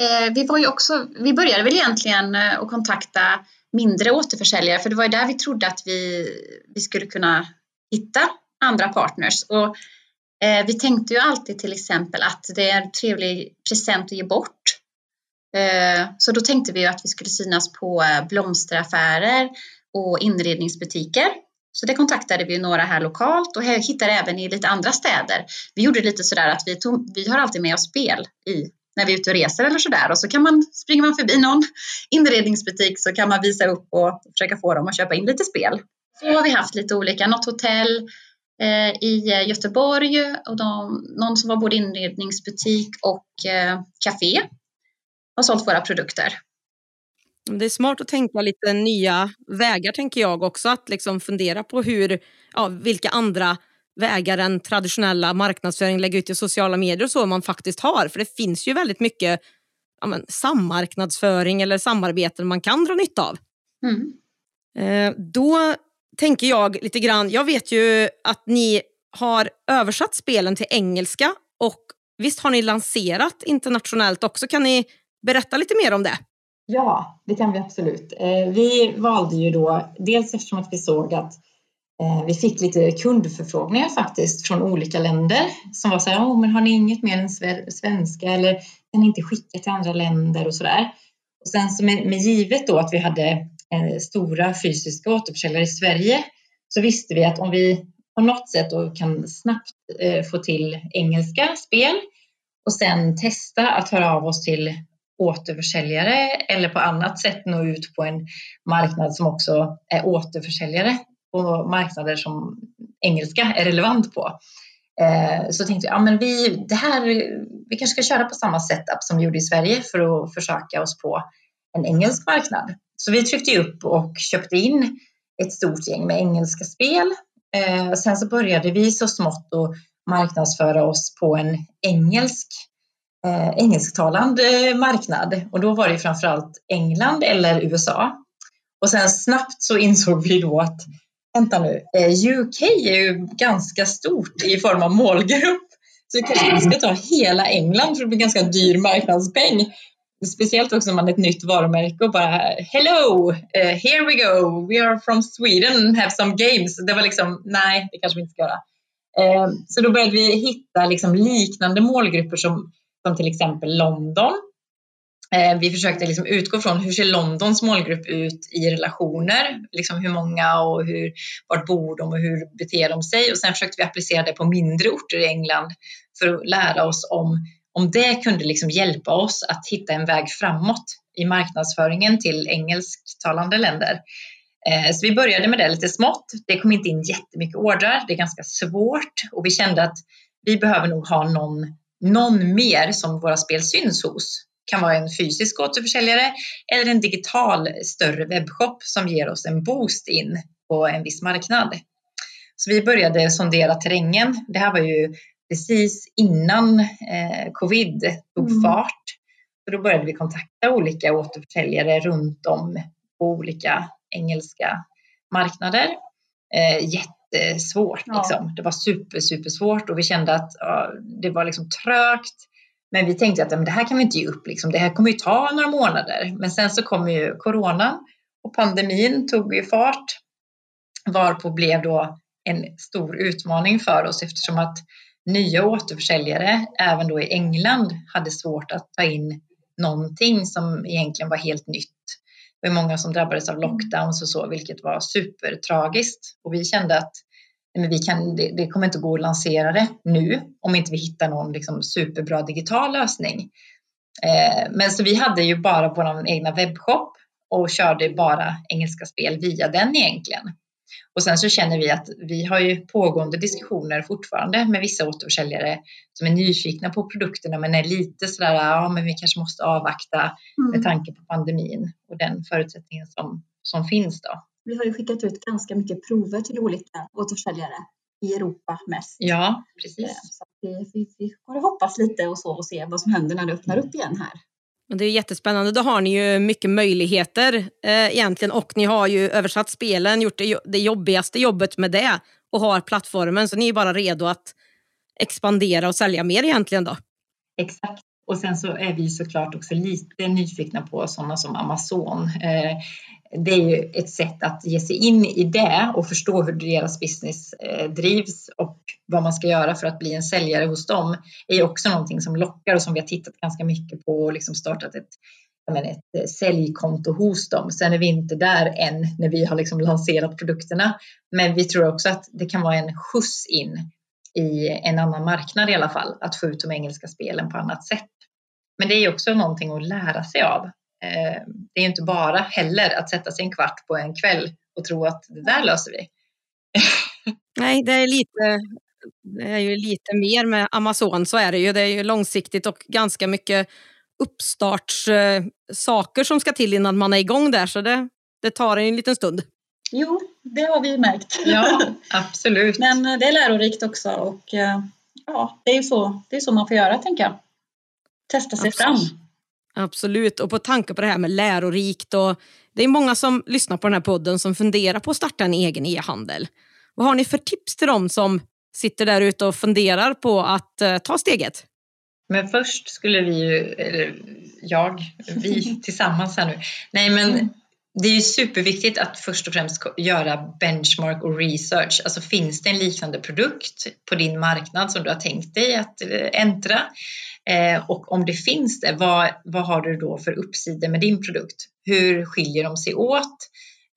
Speaker 2: Eh, vi, var ju också, vi började väl egentligen eh, att kontakta mindre återförsäljare för det var ju där vi trodde att vi, vi skulle kunna hitta andra partners. Och, eh, vi tänkte ju alltid till exempel att det är en trevlig present att ge bort. Eh, så då tänkte vi att vi skulle synas på eh, blomsteraffärer och inredningsbutiker. Så det kontaktade vi några här lokalt och hittade även i lite andra städer. Vi gjorde lite sådär att vi, tog, vi har alltid med oss spel i när vi är ute och reser eller sådär och så kan man, springer man förbi någon inredningsbutik så kan man visa upp och försöka få dem att köpa in lite spel. Så har vi haft lite olika, något hotell eh, i Göteborg och de, någon som var både inredningsbutik och eh, café har sålt våra produkter.
Speaker 1: Det är smart att tänka lite nya vägar tänker jag också, att liksom fundera på hur, ja, vilka andra vägar än traditionella marknadsföring, lägga ut i sociala medier och så man faktiskt har. För det finns ju väldigt mycket ja, men, sammarknadsföring eller samarbeten man kan dra nytta av. Mm. Eh, då tänker jag lite grann, jag vet ju att ni har översatt spelen till engelska och visst har ni lanserat internationellt också. Kan ni berätta lite mer om det?
Speaker 3: Ja, det kan vi absolut. Eh, vi valde ju då, dels eftersom att vi såg att eh, vi fick lite kundförfrågningar faktiskt från olika länder som var så här, oh, men har ni inget mer än svenska eller kan ni inte skicka till andra länder och så där. Och sen så med, med givet då att vi hade eh, stora fysiska återförsäljare i Sverige så visste vi att om vi på något sätt då kan snabbt få till engelska spel och sen testa att höra av oss till återförsäljare eller på annat sätt nå ut på en marknad som också är återförsäljare på marknader som engelska är relevant på. Eh, så tänkte jag, ja men vi, det här, vi kanske ska köra på samma setup som vi gjorde i Sverige för att försöka oss på en engelsk marknad. Så vi tryckte upp och köpte in ett stort gäng med engelska spel. Eh, sen så började vi så smått att marknadsföra oss på en engelsk eh, engelsktalande eh, marknad och då var det framförallt England eller USA. Och sen snabbt så insåg vi då att vänta nu, eh, UK är ju ganska stort i form av målgrupp. Så vi kanske inte ska ta hela England för det blir ganska dyr marknadspeng. Speciellt också när man är ett nytt varumärke och bara Hello, uh, here we go, we are from Sweden, have some games. Det var liksom, nej, det kanske vi inte ska göra. Uh, så då började vi hitta liksom liknande målgrupper som som till exempel London. Eh, vi försökte liksom utgå från hur ser Londons målgrupp ut i relationer, liksom hur många och hur, vart bor de och hur beter de sig och sen försökte vi applicera det på mindre orter i England för att lära oss om, om det kunde liksom hjälpa oss att hitta en väg framåt i marknadsföringen till engelsktalande länder. Eh, så vi började med det lite smått. Det kom inte in jättemycket ordrar. Det är ganska svårt och vi kände att vi behöver nog ha någon någon mer som våra spel syns hos. kan vara en fysisk återförsäljare eller en digital större webbshop som ger oss en boost in på en viss marknad. Så vi började sondera terrängen. Det här var ju precis innan eh, covid tog mm. fart. Så då började vi kontakta olika återförsäljare runt om på olika engelska marknader. Eh, jättesvårt. Ja. Liksom. Det var super, super svårt och vi kände att ja, det var liksom trögt. Men vi tänkte att men det här kan vi inte ge upp. Liksom. Det här kommer ju ta några månader. Men sen så kom ju coronan och pandemin tog ju fart. Varpå blev då en stor utmaning för oss eftersom att nya återförsäljare, även då i England, hade svårt att ta in någonting som egentligen var helt nytt. Det var många som drabbades av lockdowns och så, vilket var supertragiskt. Och vi kände att men vi kan, det, det kommer inte gå att lansera det nu om inte vi hittar någon liksom superbra digital lösning. Eh, men så vi hade ju bara vår egna webbshop och körde bara engelska spel via den egentligen. Och sen så känner vi att vi har ju pågående diskussioner fortfarande med vissa återförsäljare som är nyfikna på produkterna men är lite sådär, ja men vi kanske måste avvakta mm. med tanke på pandemin och den förutsättningen som, som finns då.
Speaker 2: Vi har ju skickat ut ganska mycket prover till olika återförsäljare i Europa mest.
Speaker 3: Ja, precis. Eh,
Speaker 2: så vi, vi, vi får hoppas lite och så och se vad som händer när det öppnar upp igen här.
Speaker 1: Det är jättespännande. Då har ni ju mycket möjligheter eh, egentligen och ni har ju översatt spelen, gjort det, det jobbigaste jobbet med det och har plattformen så ni är bara redo att expandera och sälja mer egentligen då.
Speaker 3: Exakt. Och sen så är vi såklart också lite nyfikna på sådana som Amazon. Eh, det är ju ett sätt att ge sig in i det och förstå hur deras business eh, drivs och vad man ska göra för att bli en säljare hos dem är också någonting som lockar och som vi har tittat ganska mycket på och liksom startat ett, menar, ett eh, säljkonto hos dem. Sen är vi inte där än när vi har liksom lanserat produkterna, men vi tror också att det kan vara en skjuts in i en annan marknad i alla fall, att få ut de engelska spelen på annat sätt. Men det är också någonting att lära sig av det är inte bara heller att sätta sig en kvart på en kväll och tro att det där löser vi.
Speaker 1: Nej, det är lite det är ju lite mer med Amazon, så är det ju. Det är ju långsiktigt och ganska mycket uppstartssaker som ska till innan man är igång där, så det, det tar en liten stund.
Speaker 2: Jo, det har vi märkt.
Speaker 3: Ja, absolut.
Speaker 2: Men eh, det är lärorikt också och eh, ja, det är ju så, det är så man får göra, tänker jag. Testa sig absolut. fram.
Speaker 1: Absolut, och på tanke på det här med lärorikt. Och det är många som lyssnar på den här podden som funderar på att starta en egen e-handel. Vad har ni för tips till dem som sitter där ute och funderar på att uh, ta steget?
Speaker 3: Men först skulle vi ju, eller, jag, vi tillsammans här nu. Nej men mm. det är ju superviktigt att först och främst göra benchmark och research. Alltså finns det en liknande produkt på din marknad som du har tänkt dig att äntra? Eh, och om det finns det, vad, vad har du då för uppsidor med din produkt? Hur skiljer de sig åt?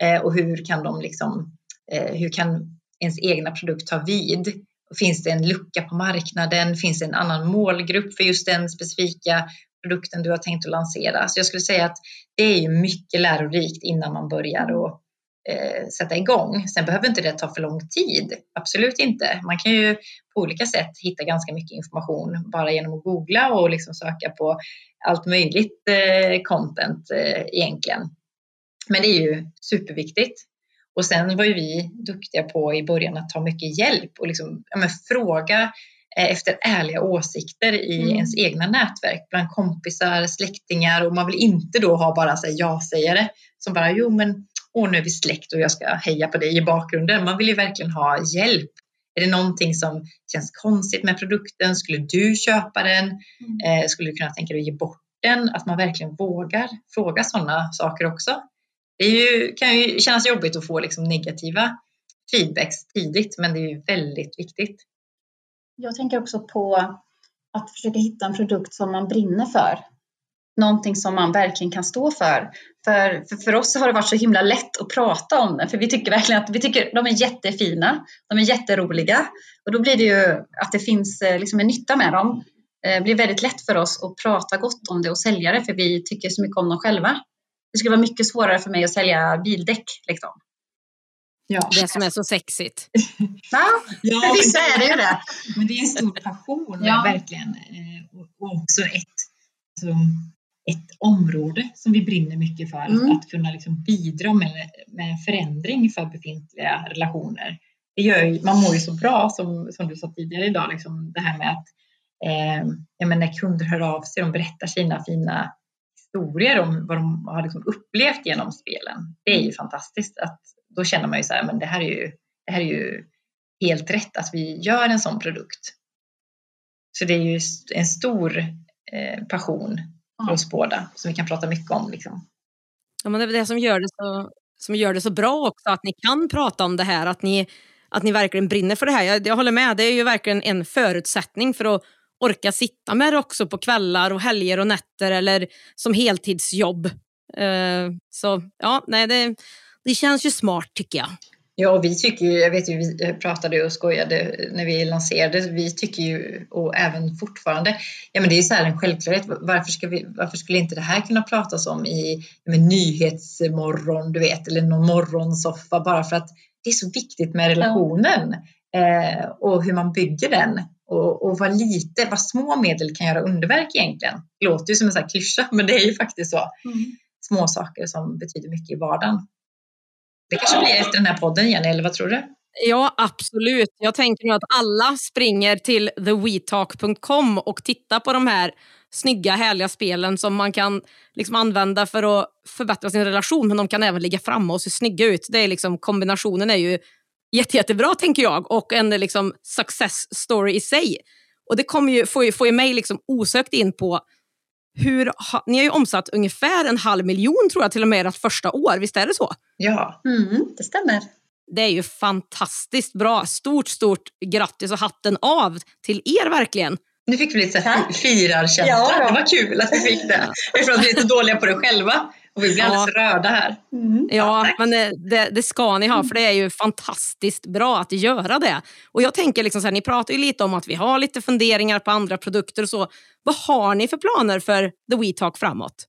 Speaker 3: Eh, och hur kan de liksom, eh, hur kan ens egna produkt ta vid? Finns det en lucka på marknaden? Finns det en annan målgrupp för just den specifika produkten du har tänkt att lansera? Så jag skulle säga att det är ju mycket lärorikt innan man börjar och eh, sätta igång. Sen behöver inte det ta för lång tid. Absolut inte. Man kan ju på olika sätt hitta ganska mycket information bara genom att googla och liksom söka på allt möjligt eh, content eh, egentligen. Men det är ju superviktigt. Och sen var ju vi duktiga på i början att ta mycket hjälp och liksom, ja, men, fråga eh, efter ärliga åsikter i mm. ens egna nätverk bland kompisar, släktingar och man vill inte då ha bara ja-sägare som bara jo men åh nu är vi släkt och jag ska heja på dig i bakgrunden. Man vill ju verkligen ha hjälp. Är det någonting som känns konstigt med produkten? Skulle du köpa den? Mm. Eh, skulle du kunna tänka dig att ge bort den? Att man verkligen vågar fråga sådana saker också. Det ju, kan ju kännas jobbigt att få liksom negativa feedbacks tidigt, men det är ju väldigt viktigt.
Speaker 2: Jag tänker också på att försöka hitta en produkt som man brinner för. Någonting som man verkligen kan stå för. För, för, för oss har det varit så himla lätt att prata om den, för vi tycker verkligen att vi tycker de är jättefina, de är jätteroliga och då blir det ju att det finns eh, liksom en nytta med dem. Det eh, blir väldigt lätt för oss att prata gott om det och sälja det, för vi tycker så mycket om dem själva det skulle vara mycket svårare för mig att sälja bildäck. Liksom.
Speaker 1: Ja. Det som är så sexigt.
Speaker 2: ja, ja för vissa är det ju det.
Speaker 3: Men det är en stor passion, ja. verkligen. Eh, och också ett, alltså, ett område som vi brinner mycket för. Mm. Att kunna liksom bidra med, med en förändring för befintliga relationer. Det gör ju, man mår ju så bra, som, som du sa tidigare idag, liksom det här med att eh, ja, men när kunder hör av sig, och berättar sina fina historier om vad de har liksom upplevt genom spelen. Det är ju fantastiskt. Att, då känner man ju så här, men det här är ju, det här är ju helt rätt att vi gör en sån produkt. Så det är ju en stor eh, passion för oss båda som vi kan prata mycket om. Liksom.
Speaker 1: Ja, men det är det som gör det, så, som gör det så bra också, att ni kan prata om det här, att ni, att ni verkligen brinner för det här. Jag, jag håller med, det är ju verkligen en förutsättning för att orka sitta med det också på kvällar och helger och nätter eller som heltidsjobb. Uh, så ja, nej, det, det känns ju smart tycker jag.
Speaker 3: Ja, vi tycker ju, jag vet ju, vi pratade och skojade när vi lanserade, vi tycker ju, och även fortfarande, ja men det är så här en självklarhet, varför, ska vi, varför skulle inte det här kunna pratas om i med nyhetsmorgon, du vet, eller någon morgonsoffa, bara för att det är så viktigt med relationen eh, och hur man bygger den och, och vad lite, vad små medel kan göra underverk egentligen. Det låter ju som en sån här klyscha, men det är ju faktiskt så. Mm. Små saker som betyder mycket i vardagen. Det kanske blir efter den här podden, Jenny, eller vad tror du?
Speaker 1: Ja, absolut. Jag tänker nu att alla springer till thewetalk.com och tittar på de här snygga, härliga spelen som man kan liksom använda för att förbättra sin relation, men de kan även ligga framme och se snygga ut. Det är liksom, kombinationen är ju jätte, jättebra tänker jag och en liksom, success story i sig. Och det kommer ju, får, ju, får ju mig liksom osökt in på hur, ni har ju omsatt ungefär en halv miljon tror jag till och med ert första år, visst är det så?
Speaker 2: Ja, mm, det stämmer.
Speaker 1: Det är ju fantastiskt bra. Stort, stort grattis och hatten av till er verkligen.
Speaker 3: Nu fick vi lite firarkänsla. Ja, det var kul att vi fick det. Eftersom vi är så dåliga på det själva. Och vi blir ja. alldeles röda här.
Speaker 1: Mm. Ja, ja men det, det, ska ni ha, för det är ju fantastiskt bra att göra det. Och jag tänker, liksom så här, ni pratar ju lite om att vi har lite funderingar på andra produkter och så. Vad har ni för planer för The We Talk framåt?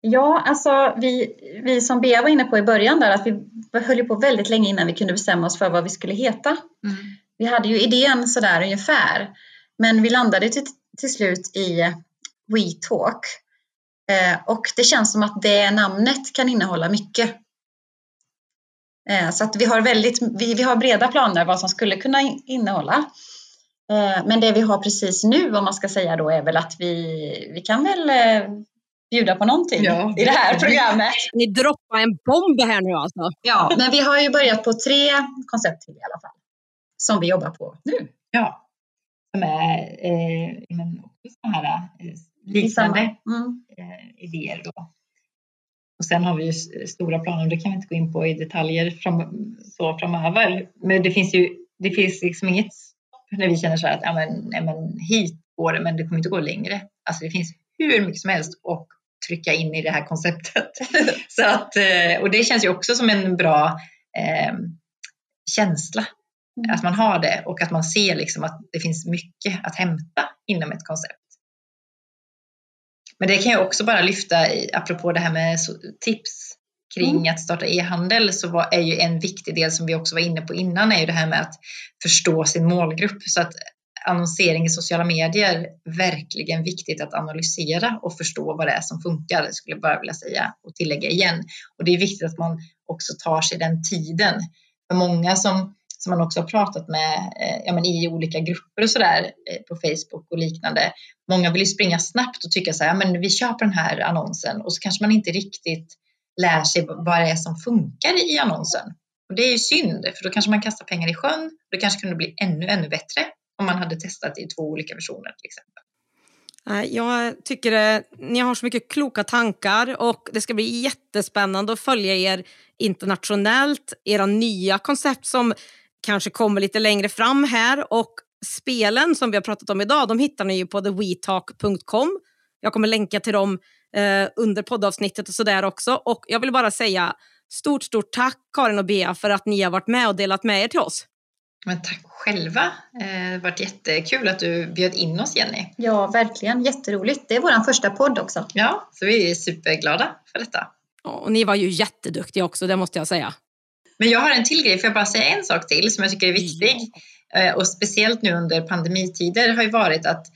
Speaker 2: Ja, alltså vi, vi som Bea var inne på i början där, att vi höll på väldigt länge innan vi kunde bestämma oss för vad vi skulle heta. Mm. Vi hade ju idén sådär ungefär, men vi landade till, till slut i We Talk Eh, och det känns som att det namnet kan innehålla mycket. Eh, så att vi har, väldigt, vi, vi har breda planer vad som skulle kunna innehålla. Eh, men det vi har precis nu, om man ska säga då, är väl att vi, vi kan väl bjuda på någonting ja. i det här programmet.
Speaker 1: Ni droppar en bomb här nu alltså.
Speaker 2: Ja, men vi har ju börjat på tre koncept till i alla fall. Som vi jobbar på nu.
Speaker 3: Ja, som är eh, men också här liknande
Speaker 2: Mm.
Speaker 3: idéer då. Och sen har vi ju stora planer, det kan vi inte gå in på i detaljer fram, så framöver. Men det finns ju det finns liksom inget när vi känner så här att ja, men, ja, men hit går det, men det kommer inte gå längre. Alltså det finns hur mycket som helst att trycka in i det här konceptet. så att, eh, och det känns ju också som en bra eh, känsla
Speaker 2: Mm.
Speaker 3: att man har det och att man ser liksom att det finns mycket att hämta inom ett koncept. Men det kan jag också bara lyfta, i, apropå det här med tips kring att starta e-handel, så var, är ju en viktig del som vi också var inne på innan, är ju det här med att förstå sin målgrupp. Så att annonsering i sociala medier, verkligen viktigt att analysera och förstå vad det är som funkar, skulle jag bara vilja säga och tillägga igen. Och det är viktigt att man också tar sig den tiden. För många som som man också har pratat med eh, ja, men i olika grupper och sådär eh, på Facebook och liknande. Många vill ju springa snabbt och tycka så här, ja, men vi köper den här annonsen och så kanske man inte riktigt lär sig vad det är som funkar i annonsen. Och det är ju synd, för då kanske man kastar pengar i sjön. Det kanske kunde bli ännu, ännu bättre om man hade testat i två olika versioner till exempel.
Speaker 1: Eh, jag tycker att ni har så mycket kloka tankar och det ska bli jättespännande att följa er internationellt, era nya koncept som kanske kommer lite längre fram här och spelen som vi har pratat om idag, de hittar ni ju på thewetalk.com. Jag kommer länka till dem eh, under poddavsnittet och sådär också. Och jag vill bara säga stort, stort tack Karin och Bea för att ni har varit med och delat med er till oss.
Speaker 3: Men tack själva. Eh, Det har varit jättekul att du bjöd in oss Jenny.
Speaker 2: Ja, verkligen. Jätteroligt. Det är vår första podd också.
Speaker 3: Ja, så vi är superglada för detta.
Speaker 1: Och ni var ju jätteduktiga också, det måste jag säga.
Speaker 3: Men jag har en till grej, får jag bara säga en sak till som jag tycker är viktig? Eh, Och speciellt nu under pandemitider har ju varit att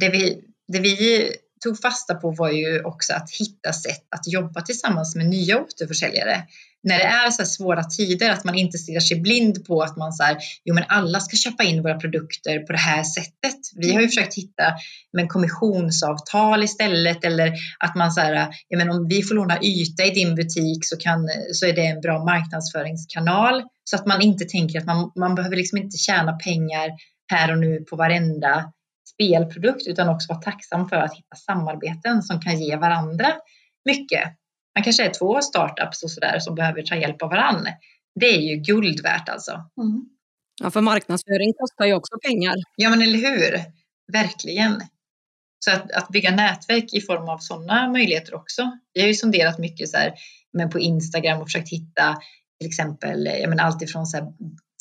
Speaker 3: det vi, det vi tog fasta på var ju också att hitta sätt att jobba tillsammans med nya återförsäljare. När det är så svåra tider, att man inte stirrar sig blind på att man så här, jo men alla ska köpa in våra produkter på det här sättet. Vi har ju försökt hitta med kommissionsavtal istället eller att man så här, ja men om vi får låna yta i din butik så, kan, så är det en bra marknadsföringskanal. Så att man inte tänker att man, man behöver liksom inte tjäna pengar här och nu på varenda spelprodukt utan också vara tacksam för att hitta samarbeten som kan ge varandra mycket. Man kanske är två startups och sådär som behöver ta hjälp av varandra. Det är ju guld värt alltså.
Speaker 2: Mm.
Speaker 1: Ja, för marknadsföring kostar ju också pengar.
Speaker 3: Ja men eller hur? Verkligen. Så att, att bygga nätverk i form av sådana möjligheter också. Vi har ju sonderat mycket så här, men på Instagram och försökt hitta till exempel jag menar, allt ifrån så här,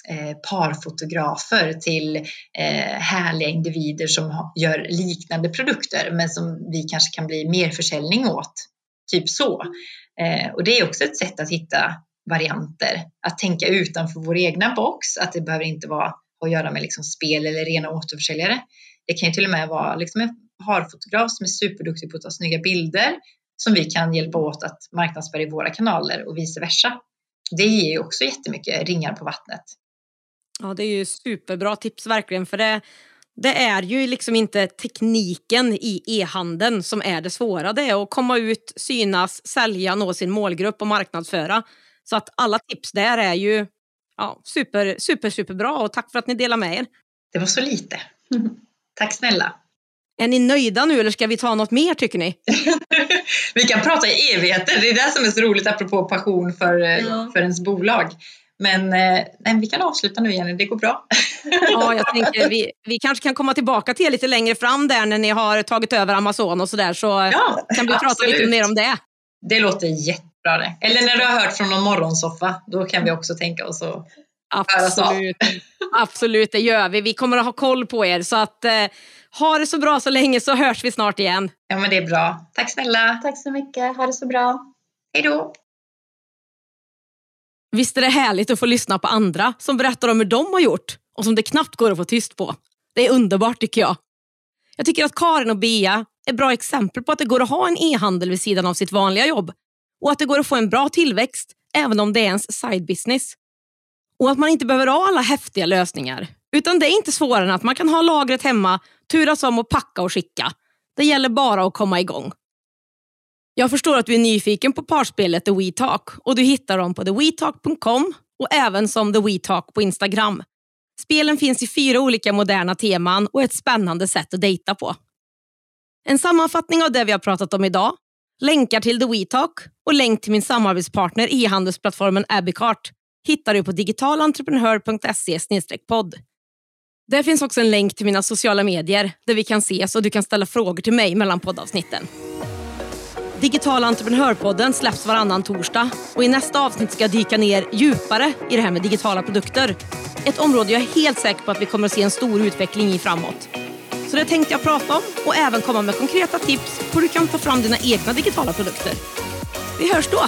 Speaker 3: eh, parfotografer till eh, härliga individer som ha, gör liknande produkter men som vi kanske kan bli mer försäljning åt. Typ så. Eh, och det är också ett sätt att hitta varianter. Att tänka utanför vår egna box. Att det behöver inte vara att göra med liksom spel eller rena återförsäljare. Det kan ju till och med vara liksom en harfotograf som är superduktig på att ta snygga bilder som vi kan hjälpa åt att marknadsföra i våra kanaler och vice versa. Det ger ju också jättemycket ringar på vattnet.
Speaker 1: Ja, det är ju superbra tips verkligen. För det, det är ju liksom inte tekniken i e-handeln som är det svåra. Det är att komma ut, synas, sälja, nå sin målgrupp och marknadsföra. Så att alla tips där är ju ja, super, super, superbra och tack för att ni delar med er.
Speaker 3: Det var så lite. Tack snälla.
Speaker 1: Är ni nöjda nu eller ska vi ta något mer tycker ni?
Speaker 3: vi kan prata i evigheter. Det är det som är så roligt apropå passion för,
Speaker 2: Ja.
Speaker 3: för ens bolag. Men eh, nej, vi kan avsluta nu Jenny, det går bra.
Speaker 1: Ja, jag tänker vi, vi kanske kan komma tillbaka till er lite längre fram där när ni har tagit över Amazon och sådär så
Speaker 3: Ja,
Speaker 1: kan vi prata lite
Speaker 3: absolut.
Speaker 1: mer om det.
Speaker 3: Det låter jättebra det. Eller när du har hört från någon morgonsoffa, då kan vi också tänka oss att.
Speaker 1: Absolut. Absolut, det gör vi. Vi kommer att ha koll på er. Så att, eh, ha det så bra så länge så hörs vi snart igen.
Speaker 3: Ja men det är bra. Tack snälla.
Speaker 2: Tack så mycket. Ha det så bra.
Speaker 3: Hej då.
Speaker 1: Visst är det härligt att få lyssna på andra som berättar om hur de har gjort och som det knappt går att få tyst på. Det är underbart tycker jag. Jag tycker att Karin och Bea är bra exempel på att det går att ha en e-handel vid sidan av sitt vanliga jobb och att det går att få en bra tillväxt även om det är ens side business. Och att man inte behöver ha alla häftiga lösningar. Utan det är inte svårare än att man kan ha lagret hemma, turas om att packa och skicka. Det gäller bara att komma igång. Jag förstår att du är nyfiken på parspelet The WeTalk och du hittar dem på thewetalk.com och även som The WeTalk på Instagram. Spelen finns i fyra olika moderna teman och är ett spännande sätt att dejta på. En sammanfattning av det vi har pratat om idag, länkar till The WeTalk och länk till min samarbetspartner e-handelsplattformen Abicart hittar du på digitalentreprenör.se podd. Där finns också en länk till mina sociala medier där vi kan ses och du kan ställa frågor till mig mellan poddavsnitten. Digital entreprenörpodden släpps varannan torsdag och i nästa avsnitt ska jag dyka ner djupare i det här med digitala produkter. Ett område jag är helt säker på att vi kommer att se en stor utveckling i framåt. Så det tänkte jag prata om och även komma med konkreta tips på hur du kan ta fram dina egna digitala produkter. Vi hörs då!